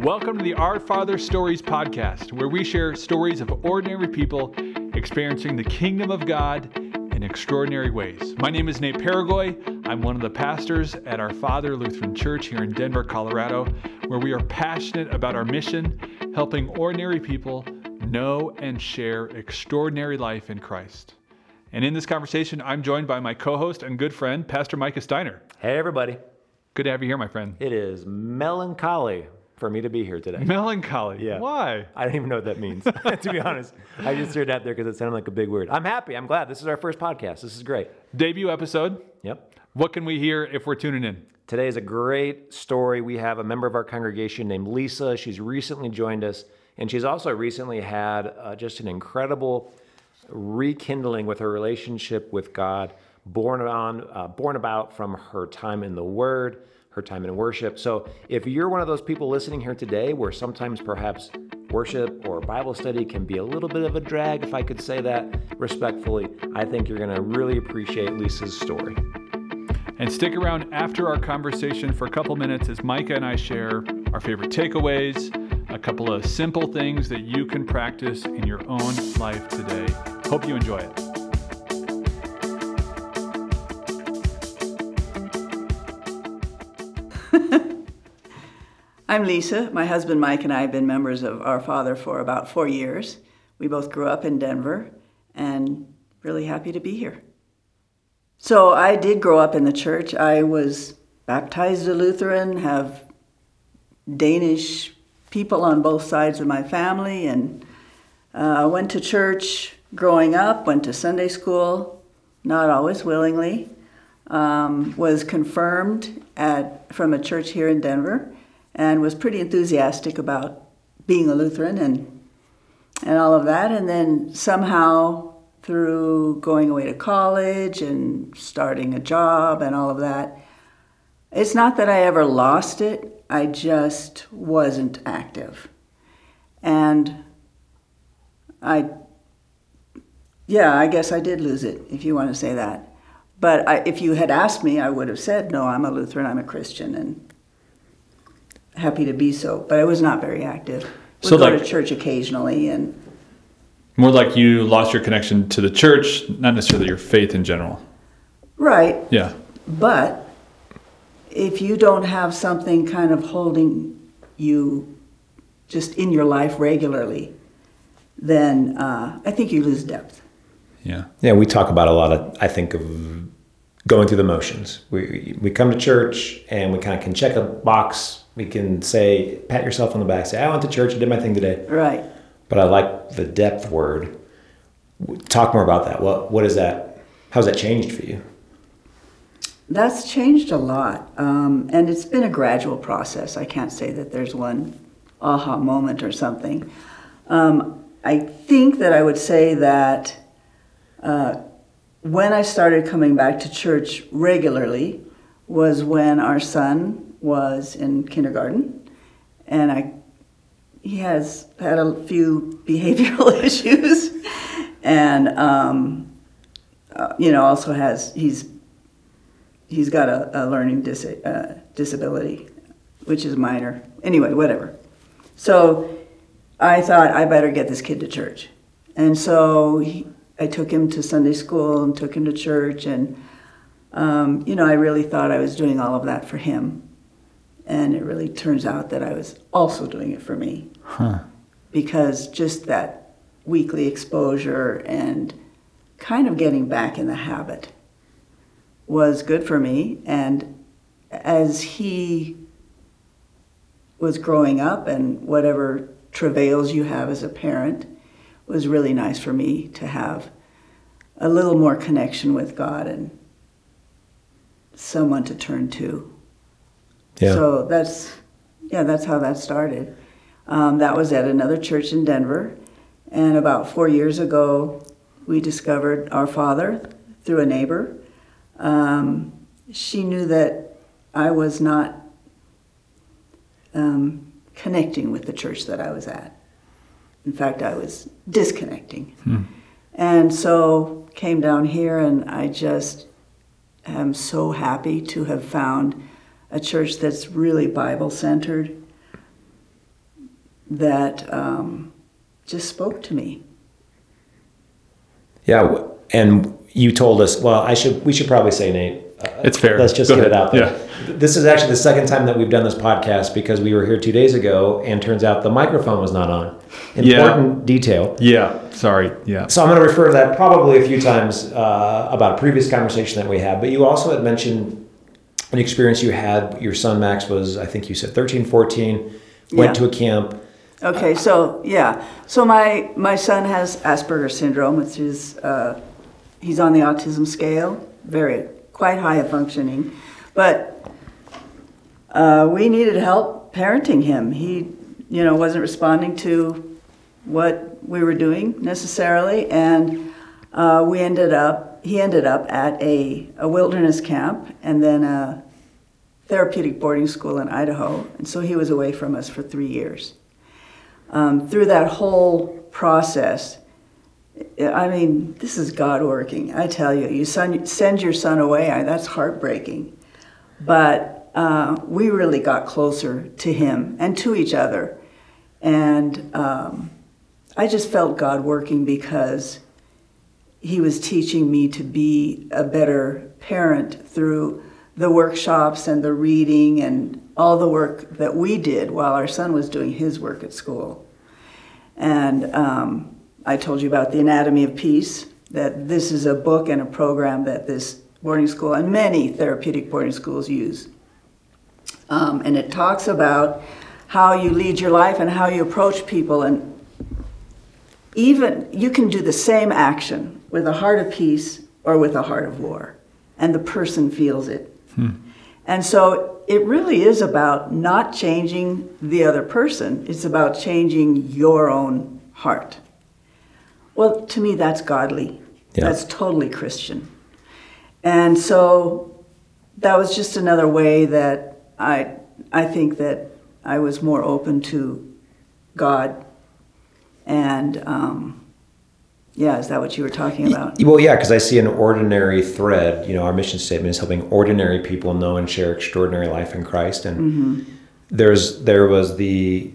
Welcome to the Our Father Stories podcast, where we share stories of ordinary people experiencing the kingdom of God in extraordinary ways. My name is Nate Paragoy. I'm one of the pastors at Our Father Lutheran Church here in Denver, Colorado, where we are passionate about our mission, helping ordinary people know and share extraordinary life in Christ. And in this conversation, I'm joined by my co host and good friend, Pastor Micah Steiner. Hey, everybody. Good to have you here, my friend. It is melancholy for me to be here today. Melancholy. Yeah. Why? I don't even know what that means, to be honest. I just threw it out there because it sounded like a big word. I'm happy. I'm glad. This is our first podcast. This is great. Debut episode. Yep. What can we hear if we're tuning in? Today is a great story. We have a member of our congregation named Lisa. She's recently joined us, and she's also recently had uh, just an incredible rekindling with her relationship with God, born on, uh, born about from her time in the Word, her time in worship. So, if you're one of those people listening here today, where sometimes perhaps worship or Bible study can be a little bit of a drag, if I could say that respectfully, I think you're going to really appreciate Lisa's story. And stick around after our conversation for a couple minutes as Micah and I share our favorite takeaways, a couple of simple things that you can practice in your own life today. Hope you enjoy it. I'm Lisa. My husband Mike and I have been members of Our Father for about four years. We both grew up in Denver and really happy to be here. So I did grow up in the church. I was baptized a Lutheran, have Danish people on both sides of my family, and uh, went to church growing up, went to Sunday school, not always willingly. Um, was confirmed at, from a church here in Denver and was pretty enthusiastic about being a Lutheran and, and all of that. And then somehow, through going away to college and starting a job and all of that, it's not that I ever lost it, I just wasn't active. And I, yeah, I guess I did lose it, if you want to say that. But I, if you had asked me, I would have said, no, I'm a Lutheran, I'm a Christian, and happy to be so. But I was not very active. We So, go like- to church occasionally, and More like you lost your connection to the church, not necessarily your faith in general. right. Yeah. But if you don't have something kind of holding you just in your life regularly, then uh, I think you lose depth. Yeah. Yeah, we talk about a lot of, I think, of going through the motions. We, we come to church and we kind of can check a box. We can say, pat yourself on the back, say, I went to church, I did my thing today. Right. But I like the depth word. Talk more about that. What, what is that? How's that changed for you? That's changed a lot, um, and it's been a gradual process. I can't say that there's one aha moment or something. Um, I think that I would say that uh, when I started coming back to church regularly was when our son was in kindergarten, and I he has had a few behavioral issues, and um, uh, you know also has he's he's got a, a learning dis- uh, disability, which is minor. Anyway, whatever. So I thought I better get this kid to church, and so he, I took him to Sunday school and took him to church, and um, you know I really thought I was doing all of that for him, and it really turns out that I was also doing it for me Huh. because just that weekly exposure and kind of getting back in the habit was good for me. And as he was growing up and whatever travails you have as a parent was really nice for me to have a little more connection with God and someone to turn to. Yeah. So that's, yeah, that's how that started. Um, that was at another church in Denver. And about four years ago, we discovered our father through a neighbor. Um, she knew that I was not um, connecting with the church that I was at. In fact, I was disconnecting. And so came down here, and I just am so happy to have found a church that's really Bible centered, that um, just spoke to me. Yeah, and you told us. Well, I should. We should probably say Nate. Uh, It's fair. Let's just Go get it out there. This is actually the second time that we've done this podcast because we were here two days ago, and turns out the microphone was not on. Yeah. Important detail. Yeah. Sorry. Yeah. So I'm going to refer to that probably a few times uh, about a previous conversation that we had. But you also had mentioned an experience you had. Your son Max was, I think you said 13, 14, went Yeah. to a camp. Okay, so yeah, so my my son has Asperger's syndrome, which is uh, he's on the autism scale, very quite high functioning, but uh, we needed help parenting him. He, you know, wasn't responding to what we were doing necessarily, and uh, we ended up he ended up at a, a wilderness camp and then a therapeutic boarding school in Idaho, and so he was away from us for three years um, through that whole process, I mean, this is God working. I tell you, you son, send your son away. That's heartbreaking. But uh, we really got closer to him and to each other, and um, I just felt God working because He was teaching me to be a better parent through the workshops and the reading and all the work that we did while our son was doing his work at school. And um, I told you about the Anatomy of Peace, that this is a book and a program that this boarding school and many therapeutic boarding schools use. Um, and it talks about how you lead your life and how you approach people. And even you can do the same action with a heart of peace or with a heart of war, and the person feels it. And so it really is about not changing the other person, it's about changing your own heart. Well, to me, that's godly. Yeah. That's totally Christian. And so that was just another way that I, I think that I was more open to God. And um, yeah, is that what you were talking about? Well, yeah, because I see an ordinary thread. You know, our mission statement is helping ordinary people know and share extraordinary life in Christ. And there's there was the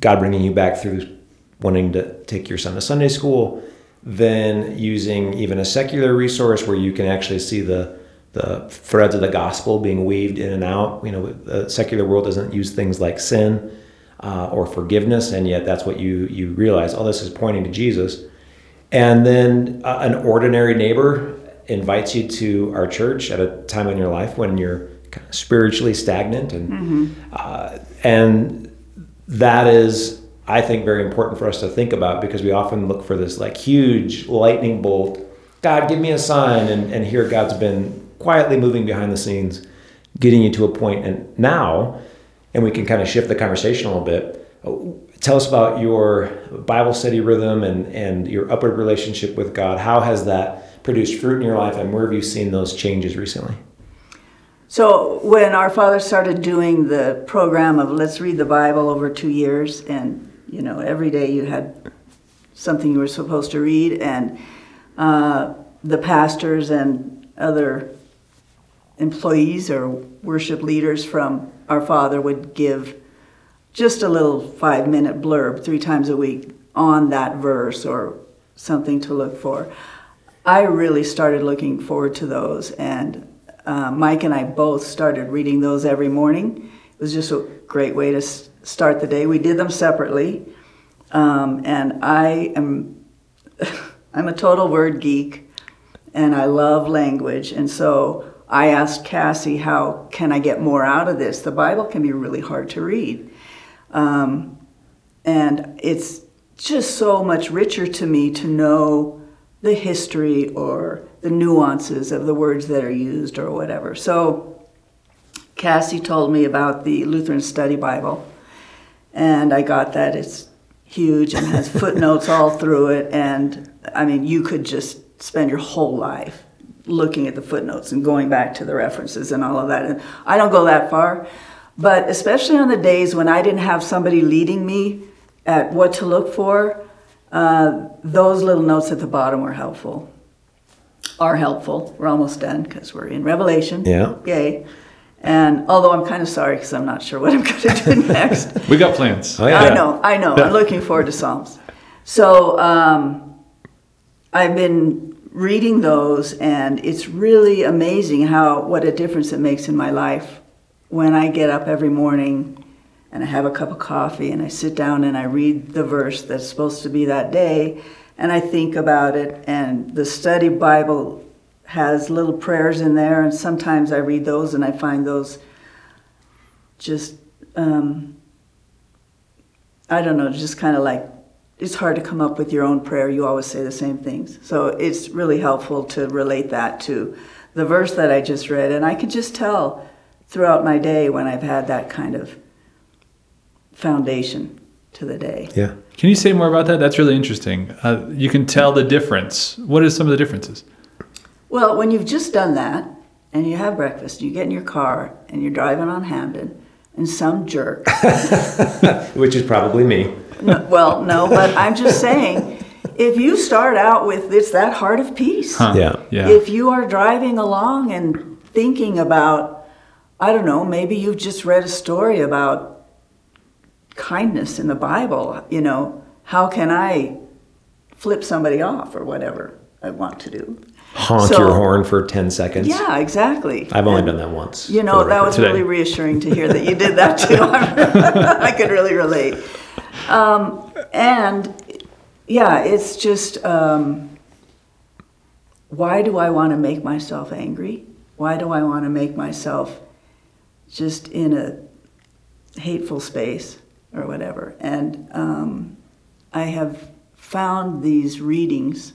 God bringing you back through wanting to take your son to Sunday school, then using even a secular resource where you can actually see the the threads of the gospel being weaved in and out. You know, the secular world doesn't use things like sin uh, or forgiveness, and yet that's what you you realize. All this is pointing to Jesus. And then uh, an ordinary neighbor invites you to our church at a time in your life when you're kind of spiritually stagnant, and uh, and that is, I think, very important for us to think about because we often look for this like huge lightning bolt. God, give me a sign, and and here God's been quietly moving behind the scenes, getting you to a point, and now, and we can kind of shift the conversation a little bit uh, tell us about your Bible study rhythm and, and your upward relationship with God. How has that produced fruit in your life, and where have you seen those changes recently? So when our father started doing the program of let's read the Bible over two years, and you know every day you had something you were supposed to read, and uh, the pastors and other employees or worship leaders from our father would give just a little five minute blurb three times a week on that verse or something to look for. I really started looking forward to those, and uh, Mike and I both started reading those every morning. It was just a great way to start the day. We did them separately, um, and I am I'm a total word geek, and I love language, and so I asked Cassie, "How can I get more out of this? The Bible can be really hard to read." Um, and it's just so much richer to me to know the history or the nuances of the words that are used or whatever. So Cassie told me about the Lutheran Study Bible, and I got that. It's huge and has footnotes all through it. And I mean, you could just spend your whole life looking at the footnotes and going back to the references and all of that. And I don't go that far, but especially on the days when I didn't have somebody leading me at what to look for, uh, those little notes at the bottom were helpful. Are helpful. We're almost done because we're in Revelation. Yeah. Yay. And although I'm kind of sorry because I'm not sure what I'm going to do next. We got plans. Oh, yeah. I know, I know. I'm looking forward to Psalms. So um, I've been reading those, and it's really amazing how what a difference it makes in my life when I get up every morning and I have a cup of coffee and I sit down and I read the verse that's supposed to be that day, and I think about it. And the study Bible has little prayers in there, and sometimes I read those and I find those just. Um, I don't know, just kind of like it's hard to come up with your own prayer. You always say the same things. So it's really helpful to relate that to the verse that I just read. And I can just tell throughout my day when I've had that kind of foundation to the day. Yeah. Can you say more about that? That's really interesting. Uh, you can tell the difference. What are some of the differences? Well, when you've just done that and you have breakfast, and you get in your car and you're driving on Hampden, and some jerk Which is probably me. No, well, no, but I'm just saying, if you start out with it's that heart of peace, Huh. Yeah. Yeah. if you are driving along and thinking about, I don't know, maybe you've just read a story about kindness in the Bible, you know, how can I flip somebody off or whatever I want to do? Honk So- your horn for 10 seconds. Yeah, exactly. I've only And- done that once. you know, that was Today. really reassuring to hear that you did that too. I could really relate. Um, and yeah, it's just um, why do I want to make myself angry? Why do I want to make myself just in a hateful space or whatever? And um, I have found these readings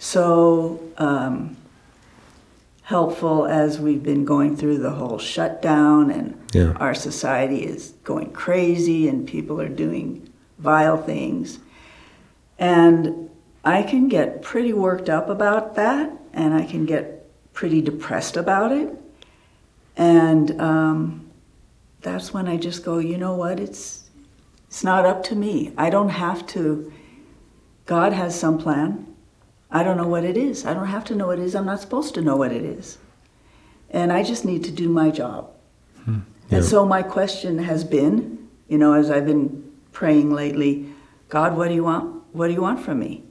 so um, helpful as we've been going through the whole shutdown and Yeah. our society is going crazy and people are doing vile things. And I can get pretty worked up about that and I can get pretty depressed about it. And um, that's when I just go, you know what? It's it's not up to me. I don't have to. God has some plan. I don't know what it is. I don't have to know what it is. I'm not supposed to know what it is. And I just need to do my job. Hmm. Yeah. And so my question has been, you know, as I've been praying lately, God, what do you want? What do you want from me?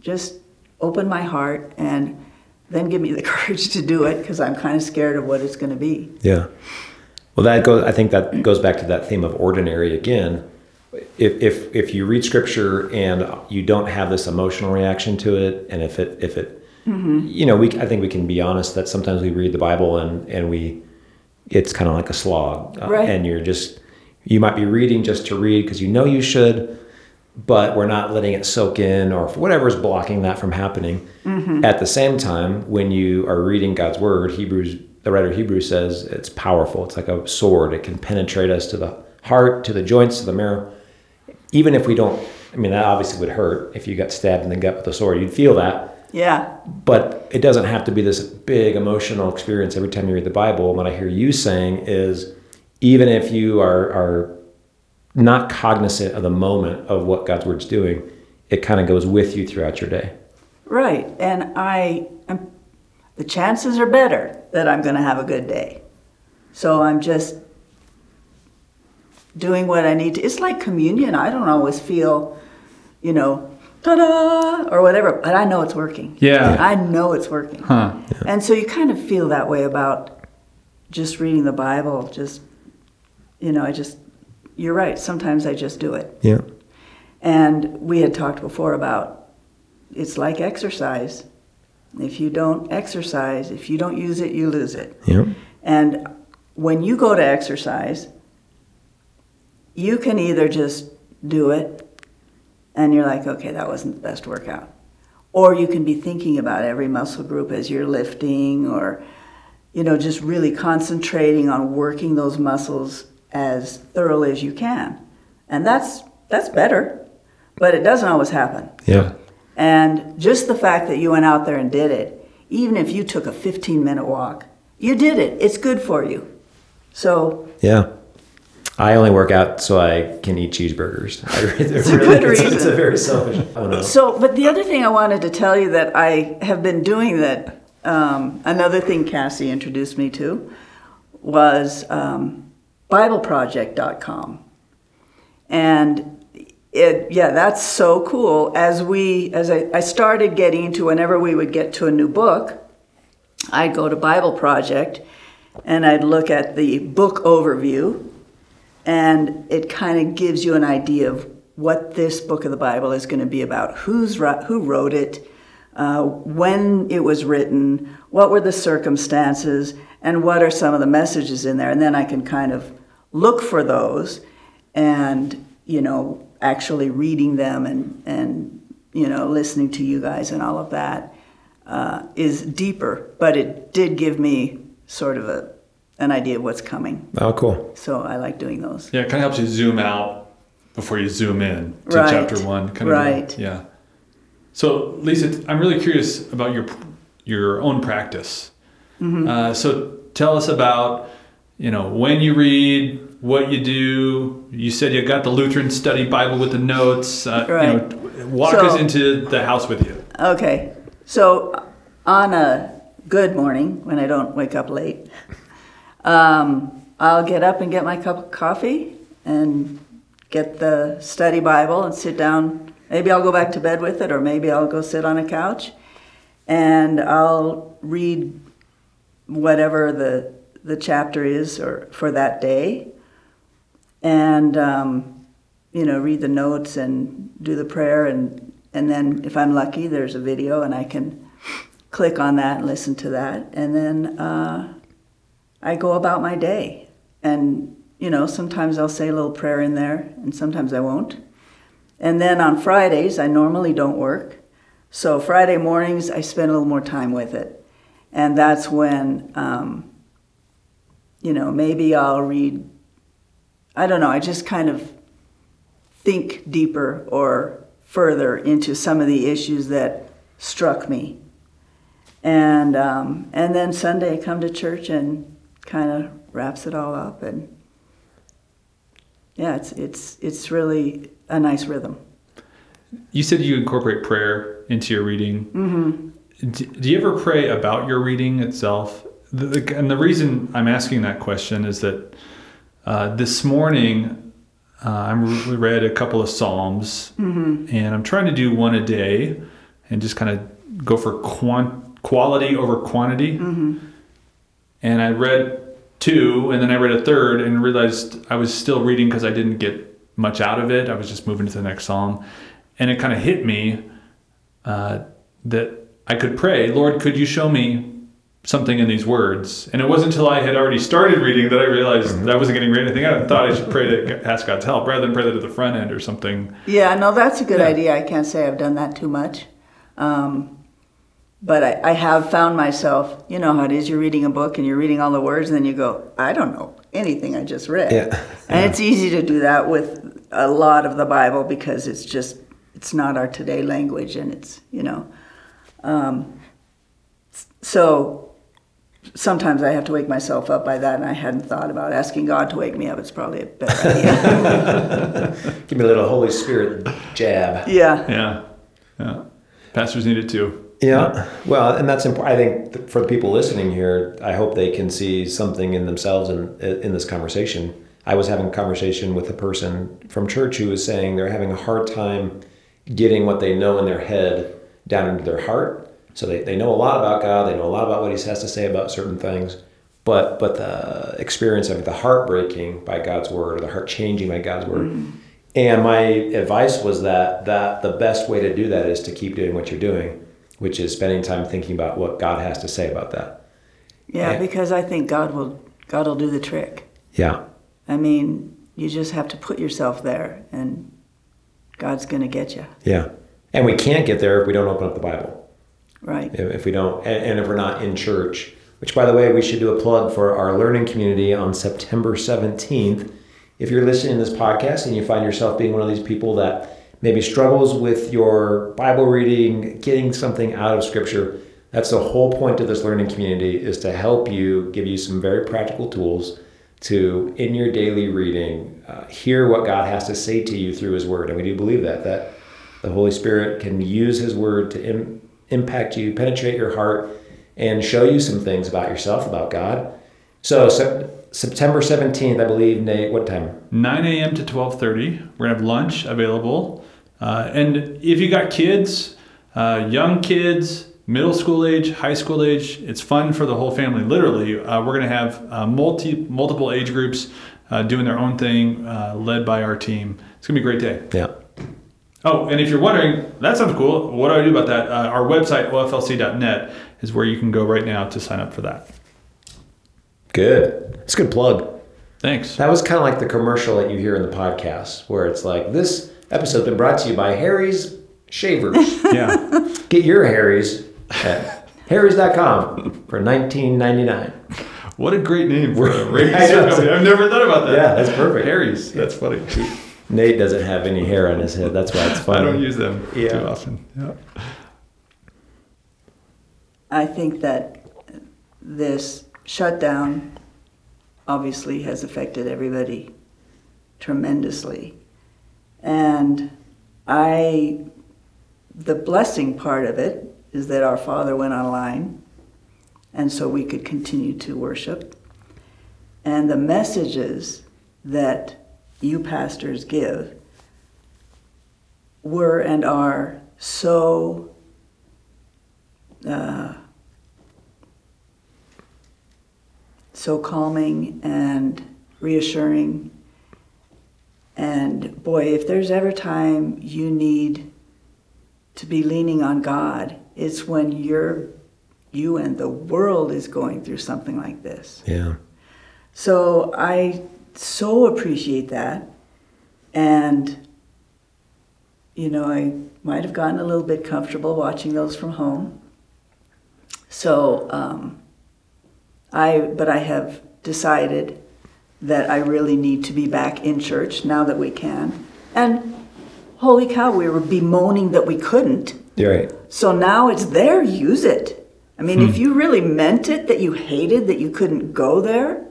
Just open my heart and then give me the courage to do it because I'm kind of scared of what it's going to be. Yeah. Well, that goes. I think that goes back to that theme of ordinary again. If if if you read scripture and you don't have this emotional reaction to it, and if it if it, you know, we I think we can be honest that sometimes we read the Bible and and we, it's kind of like a slog, uh, Right. and you're just you might be reading just to read because you know you should, but we're not letting it soak in or whatever is blocking that from happening. At the same time, when you are reading God's word, Hebrews, the writer of Hebrews says it's powerful. It's like a sword. It can penetrate us to the heart, to the joints, to the marrow. Even if we don't, I mean, that obviously would hurt if you got stabbed in the gut with a sword. You'd feel that, Yeah, but it doesn't have to be this big emotional experience every time you read the Bible. And what I hear you saying is, even if you are are not cognizant of the moment of what God's word's doing, it kind of goes with you throughout your day. right. And I, am the chances are better that I'm going to have a good day. So I'm just doing what I need to. It's like communion. I don't always feel, you know, ta-da or whatever, but I know it's working. Yeah. I know it's working. Huh. And so you kind of feel that way about just reading the Bible. Just, you know, I just, you're right. Sometimes I just do it. Yeah. And we had talked before about it's like exercise. If you don't exercise, if you don't use it, you lose it. Yeah. And when you go to exercise, you can either just do it and you're like, okay, that wasn't the best workout. Or you can be thinking about every muscle group as you're lifting or, you know, just really concentrating on working those muscles as thoroughly as you can. And that's, that's better, but it doesn't always happen. Yeah. And just the fact that you went out there and did it, even if you took a 15 minute walk, you did it. It's good for you. So, Yeah. I only work out so I can eat cheeseburgers. I really, it's a good it's, reason. It's a very selfish. I don't know. so, but the other thing I wanted to tell you that I have been doing that um, another thing Cassie introduced me to was um, BibleProject.com, and it yeah that's so cool. As we as I, I started getting into whenever we would get to a new book, I'd go to Bible Project, and I'd look at the book overview, and it kind of gives you an idea of what this book of the Bible is going to be about, who's who wrote it uh, when it was written, what were the circumstances, and what are some of the messages in there. And then I can kind of look for those and, you know, actually reading them and, and you know, listening to you guys and all of that uh, is deeper. But it did give me sort of a, an idea of what's coming. Oh, cool. So I like doing those. Yeah, it kind of helps you zoom out before you zoom in to Right. chapter one. Kind Right. Of, yeah. So, Lisa, I'm really curious about your your own practice. Mm-hmm. Uh, so, tell us about you know when you read, what you do. You said you got the Lutheran Study Bible with the notes. Uh, Right. You know, walk So- us into the house with you. Okay, so on a good morning when I don't wake up late, um, I'll get up and get my cup of coffee and get the study Bible and sit down. Maybe I'll go back to bed with it, or maybe I'll go sit on a couch. And I'll read whatever the the chapter is or for that day, and um, you know read the notes and do the prayer. And and then if I'm lucky, there's a video and I can click on that and listen to that, and then uh, I go about my day. And you know sometimes I'll say a little prayer in there, and sometimes I won't. And then on Fridays, I normally don't work. So Friday mornings, I spend a little more time with it. And that's when, um, you know, maybe I'll read, I don't know, I just kind of think deeper or further into some of the issues that struck me. And, um, and then Sunday, I come to church and kind of wraps it all up. And yeah, it's, it's, it's really a nice rhythm. You said you incorporate prayer into your reading. Mm-hmm. Do, do you ever pray about your reading itself? The, the, and the reason I'm asking that question is that uh, this morning uh, I read a couple of Psalms, and I'm trying to do one a day and just kind of go for quant- quality over quantity. And I read two, and then I read a third, and realized I was still reading because I didn't get much out of it. I was just moving to the next psalm, and it kind of hit me uh, that I could pray, Lord, could you show me something in these words? And it wasn't until I had already started reading that I realized that I wasn't getting anything out. I thought I should pray to ask God's help rather than pray that at the front end or something. Yeah, no, that's a good Yeah. idea. I can't say I've done that too much. Um, but I, I have found myself, you know how it is, you're reading a book and you're reading all the words, and then you go, I don't know anything I just read. Yeah. And it's easy to do that with a lot of the Bible because it's just, it's not our today language and it's, you know. Um, so sometimes I have to wake myself up by that, and I hadn't thought about asking God to wake me up. It's probably a better idea. Give me a little Holy Spirit jab. yeah. Yeah, yeah. Pastors need it too. Yeah. Well, and that's important. I think for the people listening here, I hope they can see something in themselves in in this conversation. I was having a conversation with a person from church who was saying they're having a hard time getting what they know in their head down into their heart. So they, they know a lot about God, they know a lot about what He has to say about certain things, but but the experience of the heartbreaking by God's word or the heart changing by God's word. Mm. And my advice was that that the best way to do that is to keep doing what you're doing, which is spending time thinking about what God has to say about that. Yeah, because I think God will God will do the trick. Yeah. I mean, you just have to put yourself there, and God's going to get you. Yeah. And we can't get there if we don't open up the Bible. Right. If if we don't, and, and if we're not in church, which by the way, we should do a plug for our learning community on September 17th. If you're listening to this podcast and you find yourself being one of these people that maybe struggles with your Bible reading, getting something out of Scripture, that's the whole point of this learning community is to help you, give you some very practical tools to, in your daily reading, uh, hear what God has to say to you through His Word. And we do believe that, that the Holy Spirit can use His Word to Im- impact you, penetrate your heart, and show you some things about yourself, about God. So, so September 17th, I believe, Nate, what time? 9 a.m. to 12:30. We're gonna have lunch available, uh, and if you got kids, uh, young kids, middle school age, high school age, it's fun for the whole family. Literally, uh, we're gonna have uh, multi multiple age groups uh, doing their own thing, uh, led by our team. It's gonna be a great day. Yeah. Oh, and if you're wondering, that sounds cool. What do I do about that? Uh, our website, oflc.net, is where you can go right now to sign up for that. Good. It's a good plug. Thanks. That was kind of like the commercial that you hear in the podcast, where it's like, this episode's been brought to you by Harry's Shavers. Yeah. Get your Harry's at harrys.com for $19.99. What a great name for a I radio company. I've never thought about that. Yeah, that's perfect. Harry's. That's funny. Nate doesn't have any hair on his head. That's why it's funny. I don't use them Yeah. too often. Yeah. I think that this shutdown obviously has affected everybody tremendously. And I, the blessing part of it is that our Father went online, and so we could continue to worship. And the messages that you pastors give were and are so uh, so calming and reassuring. And boy, if there's ever time you need to be leaning on God, it's when you're you and the world is going through something like this. Yeah. So I so appreciate that. And, you know, I might have gotten a little bit comfortable watching those from home. So, um, I, but I have decided that I really need to be back in church now that we can. And holy cow, we were bemoaning that we couldn't. You're right. So now it's there, use it. I mean, if you really meant it that you hated that you couldn't go there,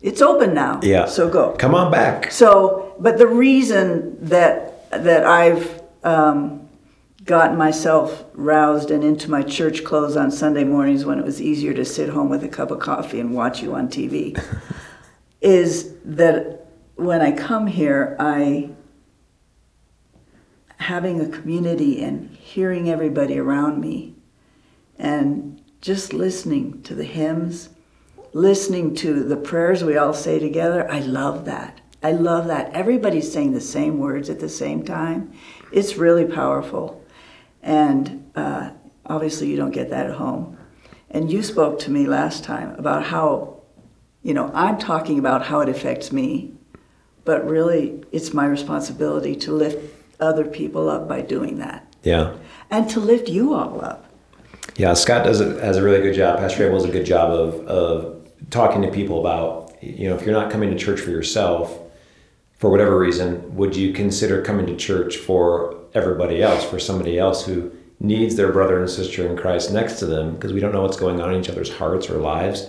it's open now. Yeah. So go. Come on back. So, but the reason that that I've um, gotten myself roused and into my church clothes on Sunday mornings when it was easier to sit home with a cup of coffee and watch you on TV is that when I come here, I having a community and hearing everybody around me and just listening to the hymns, listening to the prayers we all say together. I love that. I love that. Everybody's saying the same words at the same time. It's really powerful. And uh, obviously, you don't get that at home. And you spoke to me last time about how, you know, I'm talking about how it affects me, but really it's my responsibility to lift other people up by doing that Yeah. and to lift you all up. Yeah, Scott does a, has a really good job. Pastor Abel does a good job of, of talking to people about, you know, if you're not coming to church for yourself, for whatever reason, would you consider coming to church for everybody else, for somebody else who needs their brother and sister in Christ next to them? Because we don't know what's going on in each other's hearts or lives.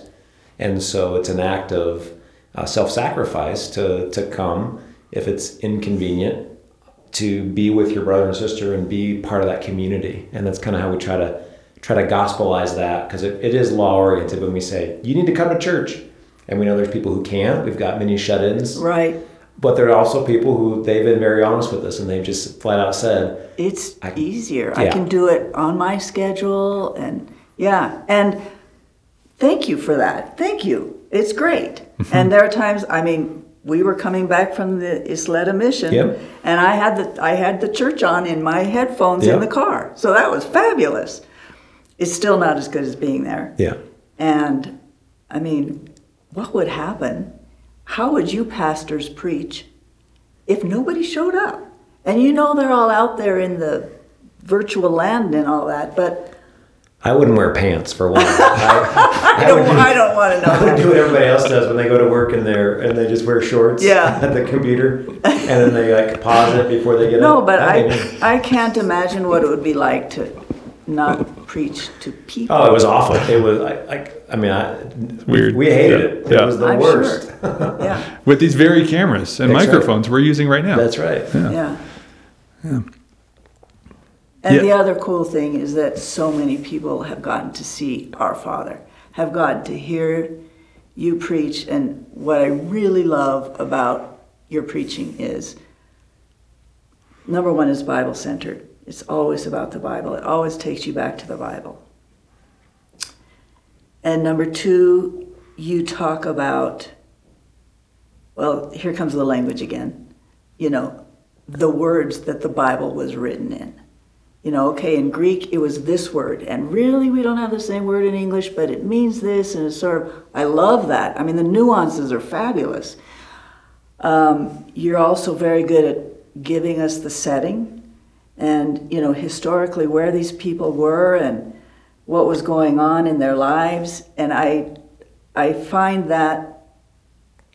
And so it's an act of uh, self sacrifice to, to come if it's inconvenient to be with your brother and sister and be part of that community. And that's kind of how we try to try to gospelize that because it, it is law oriented when we say you need to come to church. And we know there's people who can't. We've got many shut-ins. Right. But there are also people who they've been very honest with us and they've just flat out said, It's I- easier. I can do it on my schedule and yeah. And thank you for that. Thank you. It's great. Mm-hmm. and there are times I mean we were coming back from the Isleta mission Yep. and I had the I had the church on in my headphones Yep. in the car. So that was fabulous. It's still not as good as being there. yeah, And I mean, what would happen? How would you pastors preach if nobody showed up? And you know they're all out there in the virtual land and all that, but I wouldn't wear pants for one. I, I don't, I don't want to know. I know would do what everybody else does when they go to work and they're and they just wear shorts Yeah. at the computer and then they like pause it before they get No, up. but mean, I, I can't imagine what it would be like to not preach to people. Oh, it was awful. It was I, I, I mean, I, Weird. We hated Yeah. it. It Yeah. was the I'm worst. sure. Yeah, With these very cameras and That's right. microphones we're using right now. That's right. Yeah. yeah. And Yeah. the other cool thing is that so many people have gotten to see our Father, have gotten to hear you preach. And what I really love about your preaching is number one is Bible centered. It's always about the Bible, it always takes you back to the Bible. And number two, you talk about, well, here comes the language again, you know, the words that the Bible was written in. You know, okay, in Greek it was this word, and really we don't have the same word in English, but it means this, and it's sort of, I love that. I mean, the nuances are fabulous. Um, you're also very good at giving us the setting and, you know, historically where these people were and what was going on in their lives. And I, I find that,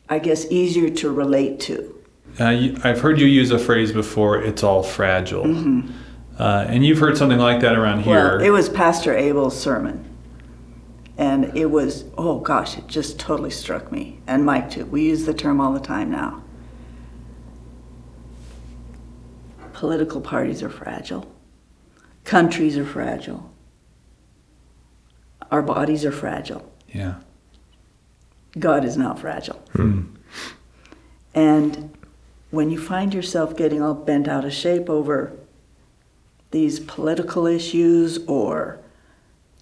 I guess, easier to relate to. Uh, I've heard you use a phrase before. It's all fragile, uh, and you've heard something like that around here. Well, it was Pastor Abel's sermon. And it was, oh gosh, it just totally struck me. And Mike too. We use the term all the time now. Political parties are fragile. Countries are fragile. Our bodies are fragile. yeah. God is not fragile. And when you find yourself getting all bent out of shape over these political issues or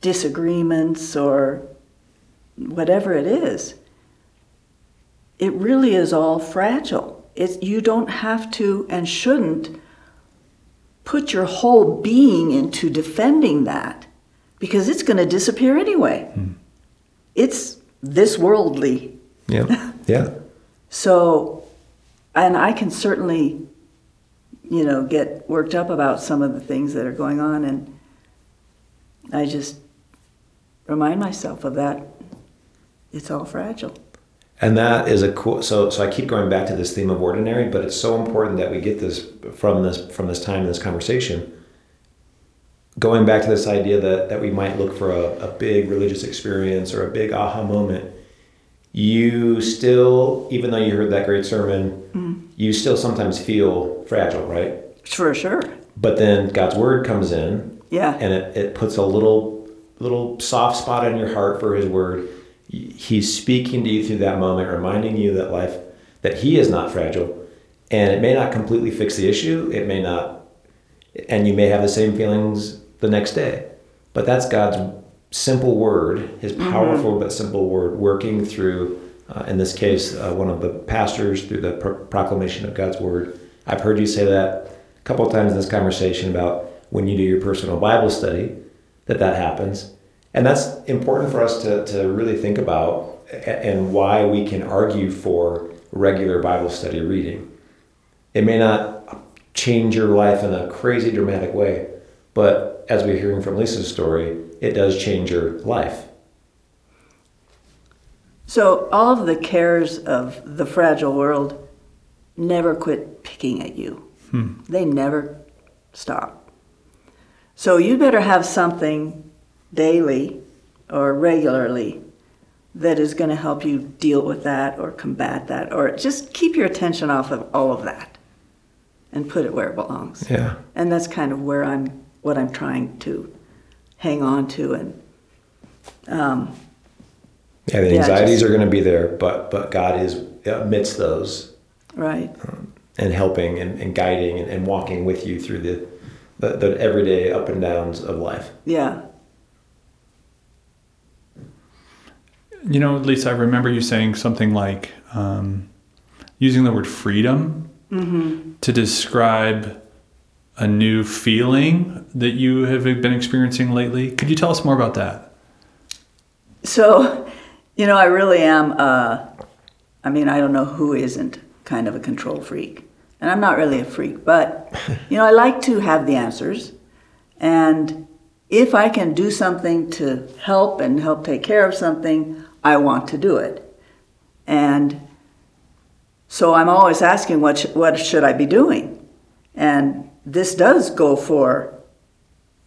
disagreements or whatever it is, it really is all fragile. It's, you don't have to and shouldn't put your whole being into defending that because it's going to disappear anyway. Hmm. It's this worldly Yeah. Yeah. so, and I can certainly, you know, get worked up about some of the things that are going on, and I just remind myself of that. It's all fragile. And that is a cool. So, so I keep going back to this theme of ordinary, but it's so important that we get this from this from this time in this conversation. Going back to this idea that that we might look for a, a big religious experience or a big aha moment, you still, even though you heard that great sermon, mm. you still sometimes feel fragile, right? For sure. But then God's word comes in, Yeah. and it, it puts a little little soft spot in your heart for his word he's speaking to you through that moment reminding you that life that he is not fragile and it may not completely fix the issue it may not and you may have the same feelings the next day but that's god's simple word his powerful but simple word working through uh, in this case uh, one of the pastors through the pro- proclamation of god's word. I've heard you say that a couple of times in this conversation about when you do your personal bible study that that happens. And that's important for us to, to really think about and why we can argue for regular bible study reading. It may not change your life in a crazy dramatic way but as we're hearing from lisa's story it does change your life So, all of the cares of the fragile world never quit picking at you. Hmm. They never stop. So, you better have something daily or regularly that is going to help you deal with that or combat that or just keep your attention off of all of that and put it where it belongs. yeah And that's kind of where I'm, what I'm trying to hang on to and um, yeah the Yeah, anxieties just- are going to be there but but god is amidst those right. and helping and, and guiding and, and walking with you through the, the the everyday up and downs of life Yeah. You know, Lisa, I remember you saying something like um, using the word freedom to describe a new feeling that you have been experiencing lately. Could you tell us more about that? So, you know, I really am, uh, I mean, I don't know who isn't kind of a control freak. And I'm not really a freak, but, you know, I like to have the answers. And if I can do something to help and help take care of something, I want to do it. And so I'm always asking, what, sh- what should I be doing? And this does go for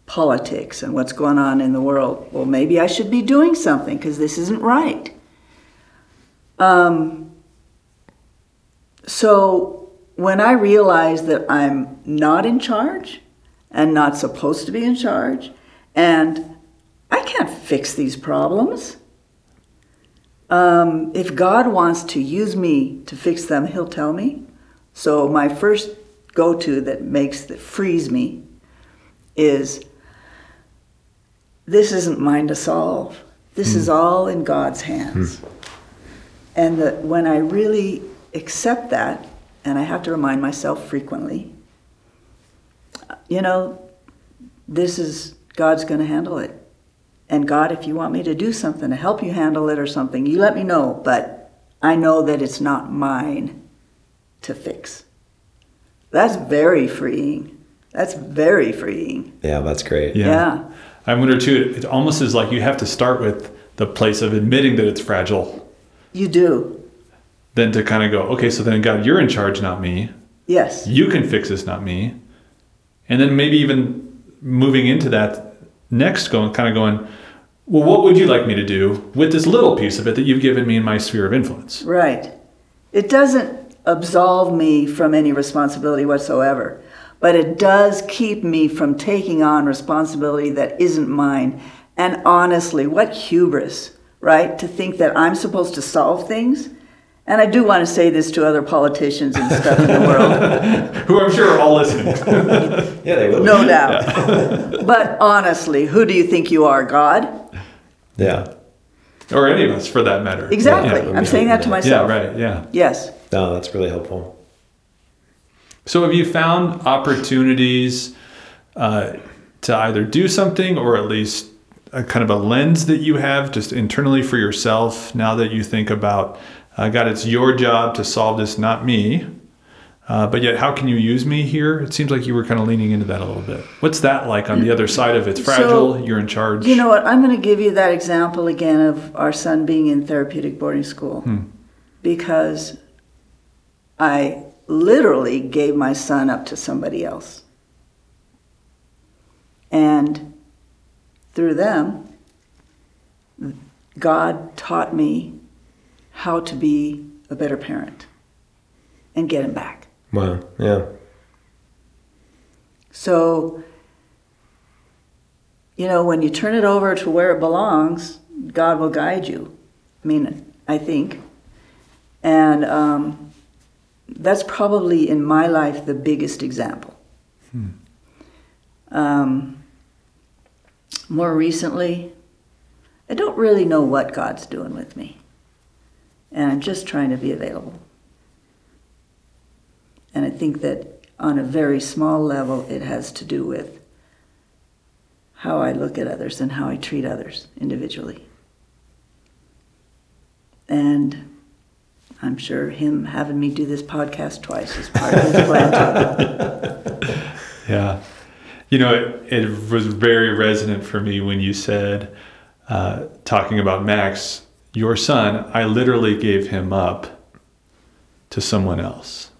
politics and what's going on in the world. Well, maybe I should be doing something because this isn't right. Um, so when I realize that I'm not in charge and not supposed to be in charge. And I can't fix these problems. Um, if God wants to use me to fix them, He'll tell me. So my first go-to that makes that frees me is this isn't mine to solve. This is hmm. all in God's hands. Hmm. And that when I really accept that, and I have to remind myself frequently, you know, this is God's going to handle it. And God, if you want me to do something to help you handle it or something, you let me know. But I know that it's not mine to fix. That's very freeing. That's very freeing. Yeah, that's great. Yeah. Yeah. I wonder too, it almost is like you have to start with the place of admitting that it's fragile, You do. then to kind of go, okay, so then God, you're in charge, not me. Yes. You can fix this, not me. And then maybe even moving into that next going, kind of going, well, what would you like me to do with this little piece of it that you've given me in my sphere of influence? Right. It doesn't absolve me from any responsibility whatsoever, but it does keep me from taking on responsibility that isn't mine. And honestly, what hubris, right? To think that I'm supposed to solve things. And I do want to say this to other politicians and stuff in the world, Who I'm sure are all listening. Yeah, they will. no doubt. But honestly, who do you think you are, God? Yeah. or any of us for that matter. Exactly. Yeah, I'm saying that to yeah, Yeah, myself. right. Yeah. Yes. No, that's really helpful. So have you found opportunities uh, to either do something or at least a kind of a lens that you have just internally for yourself now that you think about, uh, God, it's your job to solve this, not me. Uh, but yet, how can you use me here? It seems like you were kind of leaning into that a little bit. What's that like on the other side of it? it's fragile, So, you're in charge? You know what? I'm going to give you that example again of our son being in therapeutic boarding school because I literally gave my son up to somebody else. And through them, God taught me how to be a better parent and get him back. Wow. Yeah. So, you know, when you turn it over to where it belongs, God will guide you. I mean, I think. And um, that's probably in my life the biggest example. Um, more recently, I don't really know what God's doing with me. And I'm just trying to be available. And I think that on a very small level, it has to do with how I look at others and how I treat others individually. And I'm sure him having me do this podcast twice is part of his plan. Yeah. You know, it, it was very resonant for me when you said, uh, talking about Max, your son, I literally gave him up to someone else.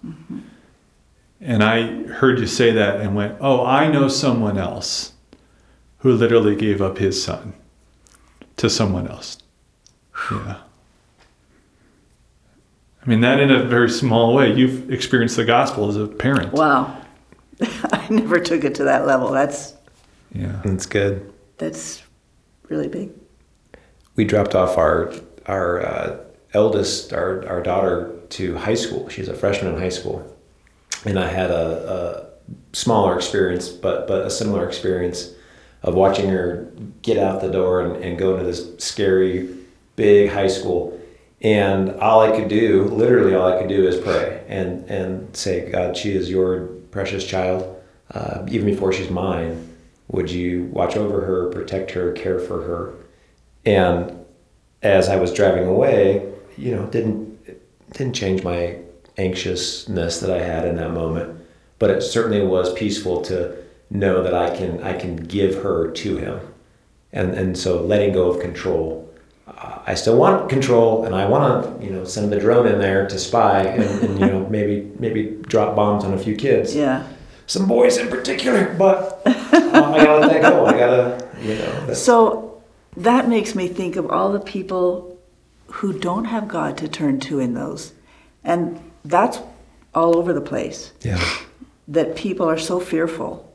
And I heard you say that and went, oh, I know someone else who literally gave up his son to someone else. Yeah. I mean, that in a very small way, you've experienced the gospel as a parent. Wow. I never took it to that level. That's Yeah. That's good. that's really big. We dropped off our our uh, eldest, our our daughter, to high school. She's a freshman in high school, and I had a, a smaller experience, but but a similar experience of watching her get out the door and, and go into this scary big high school. And all I could do, literally all I could do, is pray and and say, God, she is your precious child. Uh, even before she's mine, would you watch over her, protect her, care for her? And as I was driving away, you know, didn't didn't change my anxiousness that I had in that moment, but it certainly was peaceful to know that I can I can give her to him, and and so letting go of control. Uh, I still want control, and I want to you know send the drone in there to spy, and, and you know maybe maybe drop bombs on a few kids, Yeah. some boys in particular. But uh, I gotta let that go. I gotta you know. So that makes me think of all the people who don't have God to turn to in those. And that's all over the place. yeah. That people are so fearful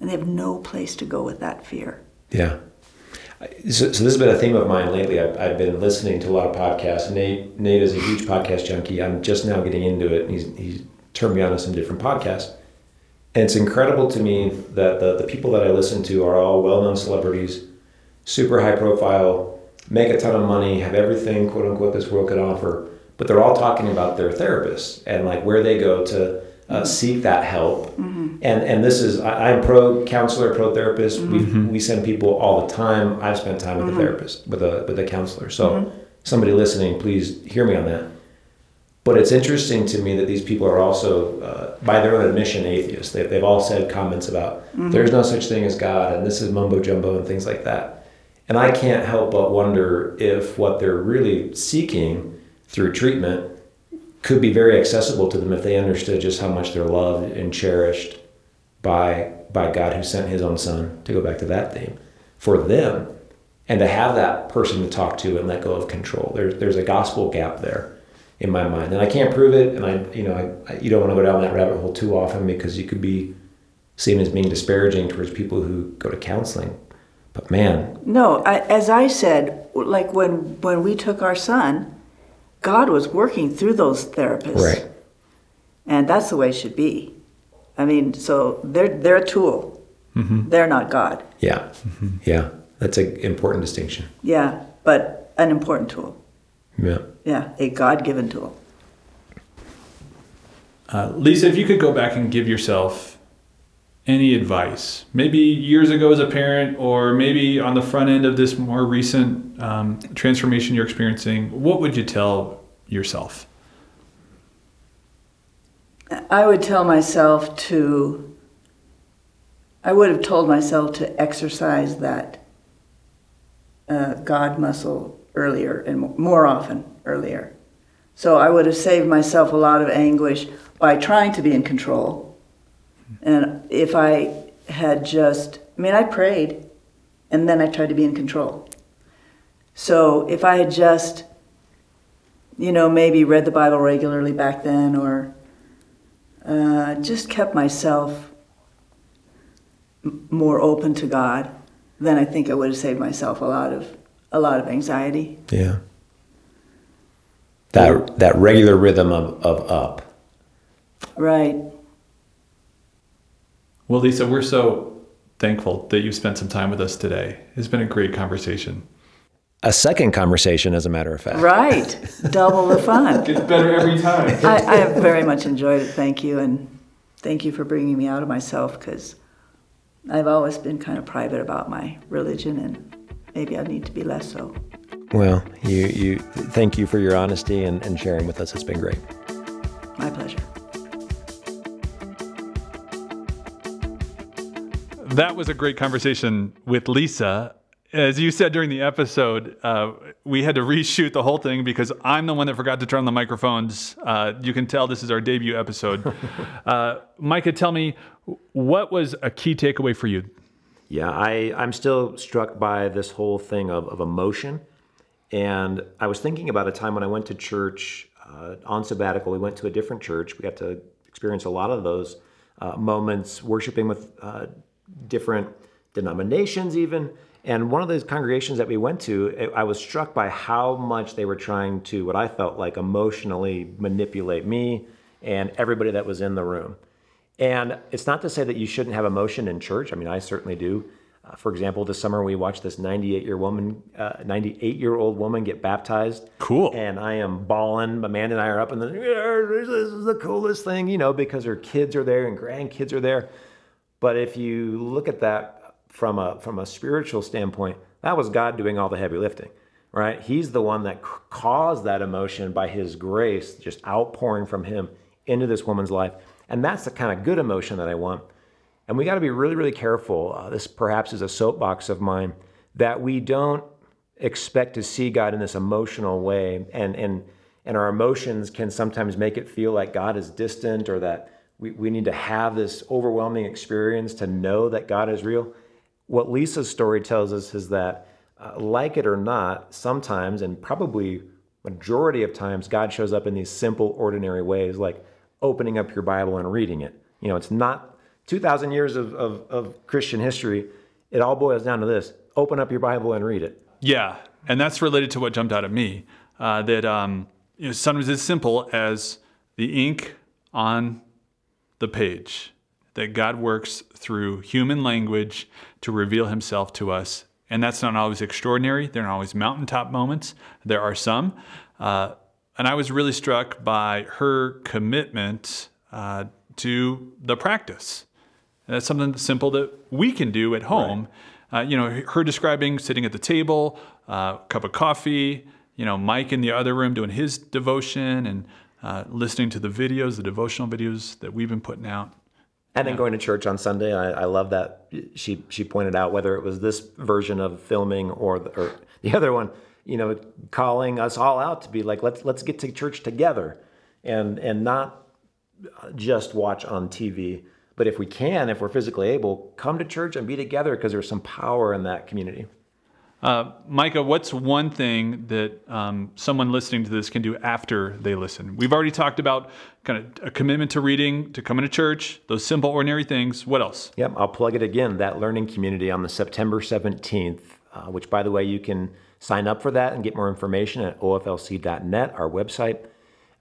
and they have no place to go with that fear. Yeah. So, so this has been a theme of mine lately. I've, I've been listening to a lot of podcasts. Nate Nate is a huge podcast junkie. I'm just now getting into it. He's he's turned me on to some different podcasts, and it's incredible to me that the the people that I listen to are all well known celebrities, super high profile, make a ton of money, have everything quote unquote this world could offer, but they're all talking about their therapists and like where they go to uh, seek that help. Mm-hmm. And and this is I, am pro counselor, pro therapist. Mm-hmm. We we send people all the time. I've spent time with mm-hmm. a therapist, with a with a counselor. So mm-hmm. somebody listening, please hear me on that. But it's interesting to me that these people are also, uh, by their own admission, atheists. They, they've all said comments about mm-hmm. there's no such thing as God and this is mumbo jumbo and things like that. And I can't help but wonder if what they're really seeking through treatment could be very accessible to them if they understood just how much they're loved and cherished by by God who sent his own son to go back to that theme for them. And to have that person to talk to and let go of control. There's there's a gospel gap there in my mind. And I can't prove it. And I you know I, you don't want to go down that rabbit hole too often because you could be seen as being disparaging towards people who go to counseling. But man. No I, as I said like when when we took our son God was working through those therapists. Right. And that's the way it should be. I mean, so they're they're a tool. Mm-hmm. They're not God. Yeah. Mm-hmm. Yeah. That's an important distinction. Yeah, but an important tool. Yeah. Yeah, a God given tool. Uh, Lisa, if you could go back and give yourself any advice, maybe years ago as a parent, or maybe on the front end of this more recent um, transformation you're experiencing, what would you tell yourself? I would tell myself to, I would have told myself to exercise that uh, God muscle earlier and more often earlier. So I would have saved myself a lot of anguish by trying to be in control and if I had just, I mean, I prayed and then I tried to be in control. So if I had just, you know, maybe read the Bible regularly back then or uh, just kept myself m- more open to God, then I think I would have saved myself a lot of a lot of anxiety. Yeah. That that regular rhythm of, of up. Right. Well, Lisa, we're so thankful that you spent some time with us today. It's been a great conversation. A second conversation, as a matter of fact. Right. Double the fun. Gets better every time. I, I have very much enjoyed it. Thank you. And thank you for bringing me out of myself because I've always been kind of private about my religion and maybe I need to be less so. Well, you, you thank you for your honesty and, and sharing with us. It's been great. My pleasure. That was a great conversation with Lisa. As you said during the episode, uh, we had to reshoot the whole thing because I'm the one that forgot to turn on the microphones. Uh, you can tell this is our debut episode. uh, Micah, tell me, what was a key takeaway for you? Yeah, I, I'm still struck by this whole thing of, of emotion. And I was thinking about a time when I went to church uh, on sabbatical. We went to a different church. We got to experience a lot of those uh, moments worshiping with uh, different denominations, even. And one of those congregations that we went to, I was struck by how much they were trying to, what I felt like, emotionally manipulate me and everybody that was in the room. And it's not to say that you shouldn't have emotion in church. I mean, I certainly do. Uh, for example, this summer we watched this 98 year woman, uh, 98 year old woman get baptized. Cool. And I am bawling. My Amanda and I are up in the, this is the coolest thing, you know, because her kids are there and grandkids are there. But if you look at that from a from a spiritual standpoint, that was God doing all the heavy lifting, right? He's the one that caused that emotion by His grace, just outpouring from Him into this woman's life, and that's the kind of good emotion that I want. And we got to be really, really careful. Uh, this perhaps is a soapbox of mine that we don't expect to see God in this emotional way, and and and our emotions can sometimes make it feel like God is distant or that we, we need to have this overwhelming experience to know that God is real. What Lisa's story tells us is that, uh, like it or not, sometimes, and probably majority of times, God shows up in these simple, ordinary ways, like opening up your Bible and reading it. You know, it's not 2,000 years of, of, of Christian history, it all boils down to this open up your Bible and read it. Yeah, and that's related to what jumped out at me. Uh, that um, you know, sometimes as simple as the ink on the page. That God works through human language to reveal Himself to us, and that's not always extraordinary. They're not always mountaintop moments. There are some, uh, and I was really struck by her commitment uh, to the practice. And that's something simple that we can do at home. Right. Uh, you know, her describing sitting at the table, uh, cup of coffee, you know, Mike in the other room doing his devotion and uh, listening to the videos, the devotional videos that we've been putting out. And then going to church on Sunday, I, I, love that she she pointed out whether it was this version of filming or the, or the other one, you know, calling us all out to be like let's let's get to church together, and and not just watch on TV, but if we can, if we're physically able, come to church and be together because there's some power in that community. Uh, Micah, what's one thing that um, someone listening to this can do after they listen? We've already talked about kind of a commitment to reading, to coming to church, those simple, ordinary things. What else? Yep, I'll plug it again. That learning community on the September 17th, uh, which, by the way, you can sign up for that and get more information at oflc.net, our website.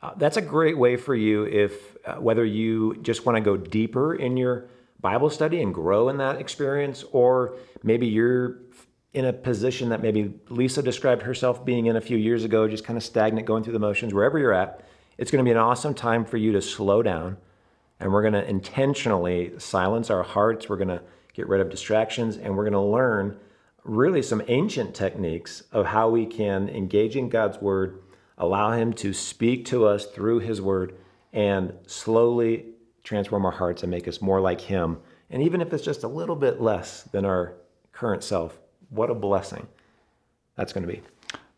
Uh, that's a great way for you if uh, whether you just want to go deeper in your Bible study and grow in that experience, or maybe you're in a position that maybe Lisa described herself being in a few years ago, just kind of stagnant, going through the motions, wherever you're at, it's going to be an awesome time for you to slow down. And we're going to intentionally silence our hearts. We're going to get rid of distractions and we're going to learn really some ancient techniques of how we can engage in God's word, allow Him to speak to us through His word, and slowly transform our hearts and make us more like Him. And even if it's just a little bit less than our current self, what a blessing that's going to be.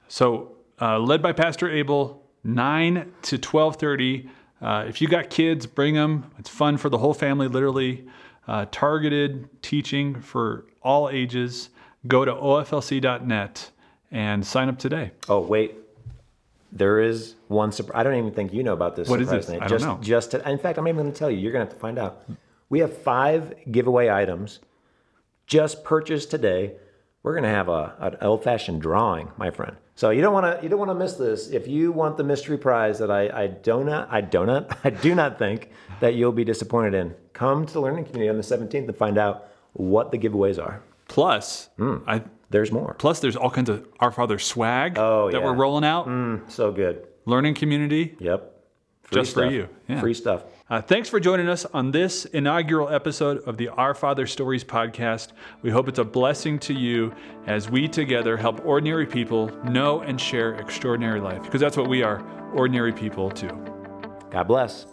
So, uh, led by Pastor Abel, nine to twelve thirty. Uh, if you got kids, bring them. It's fun for the whole family. Literally, uh, targeted teaching for all ages. Go to oflc.net and sign up today. Oh wait, there is one surprise. I don't even think you know about this. What is this? I just, don't know. Just to, in fact, I'm even going to tell you. You're going to have to find out. We have five giveaway items just purchased today we're going to have a, an old-fashioned drawing, my friend. So you don't want to you don't want to miss this. If you want the mystery prize that I, I do not I do not I do not think that you'll be disappointed in, come to the learning community on the 17th and find out what the giveaways are. Plus, mm, I, there's more. Plus, there's all kinds of Our Father swag oh, that yeah. we're rolling out. Mm, so good. Learning community. Yep. Free Just stuff. for you. Yeah. Free stuff. Uh, thanks for joining us on this inaugural episode of the Our Father Stories podcast. We hope it's a blessing to you as we together help ordinary people know and share extraordinary life, because that's what we are ordinary people too. God bless.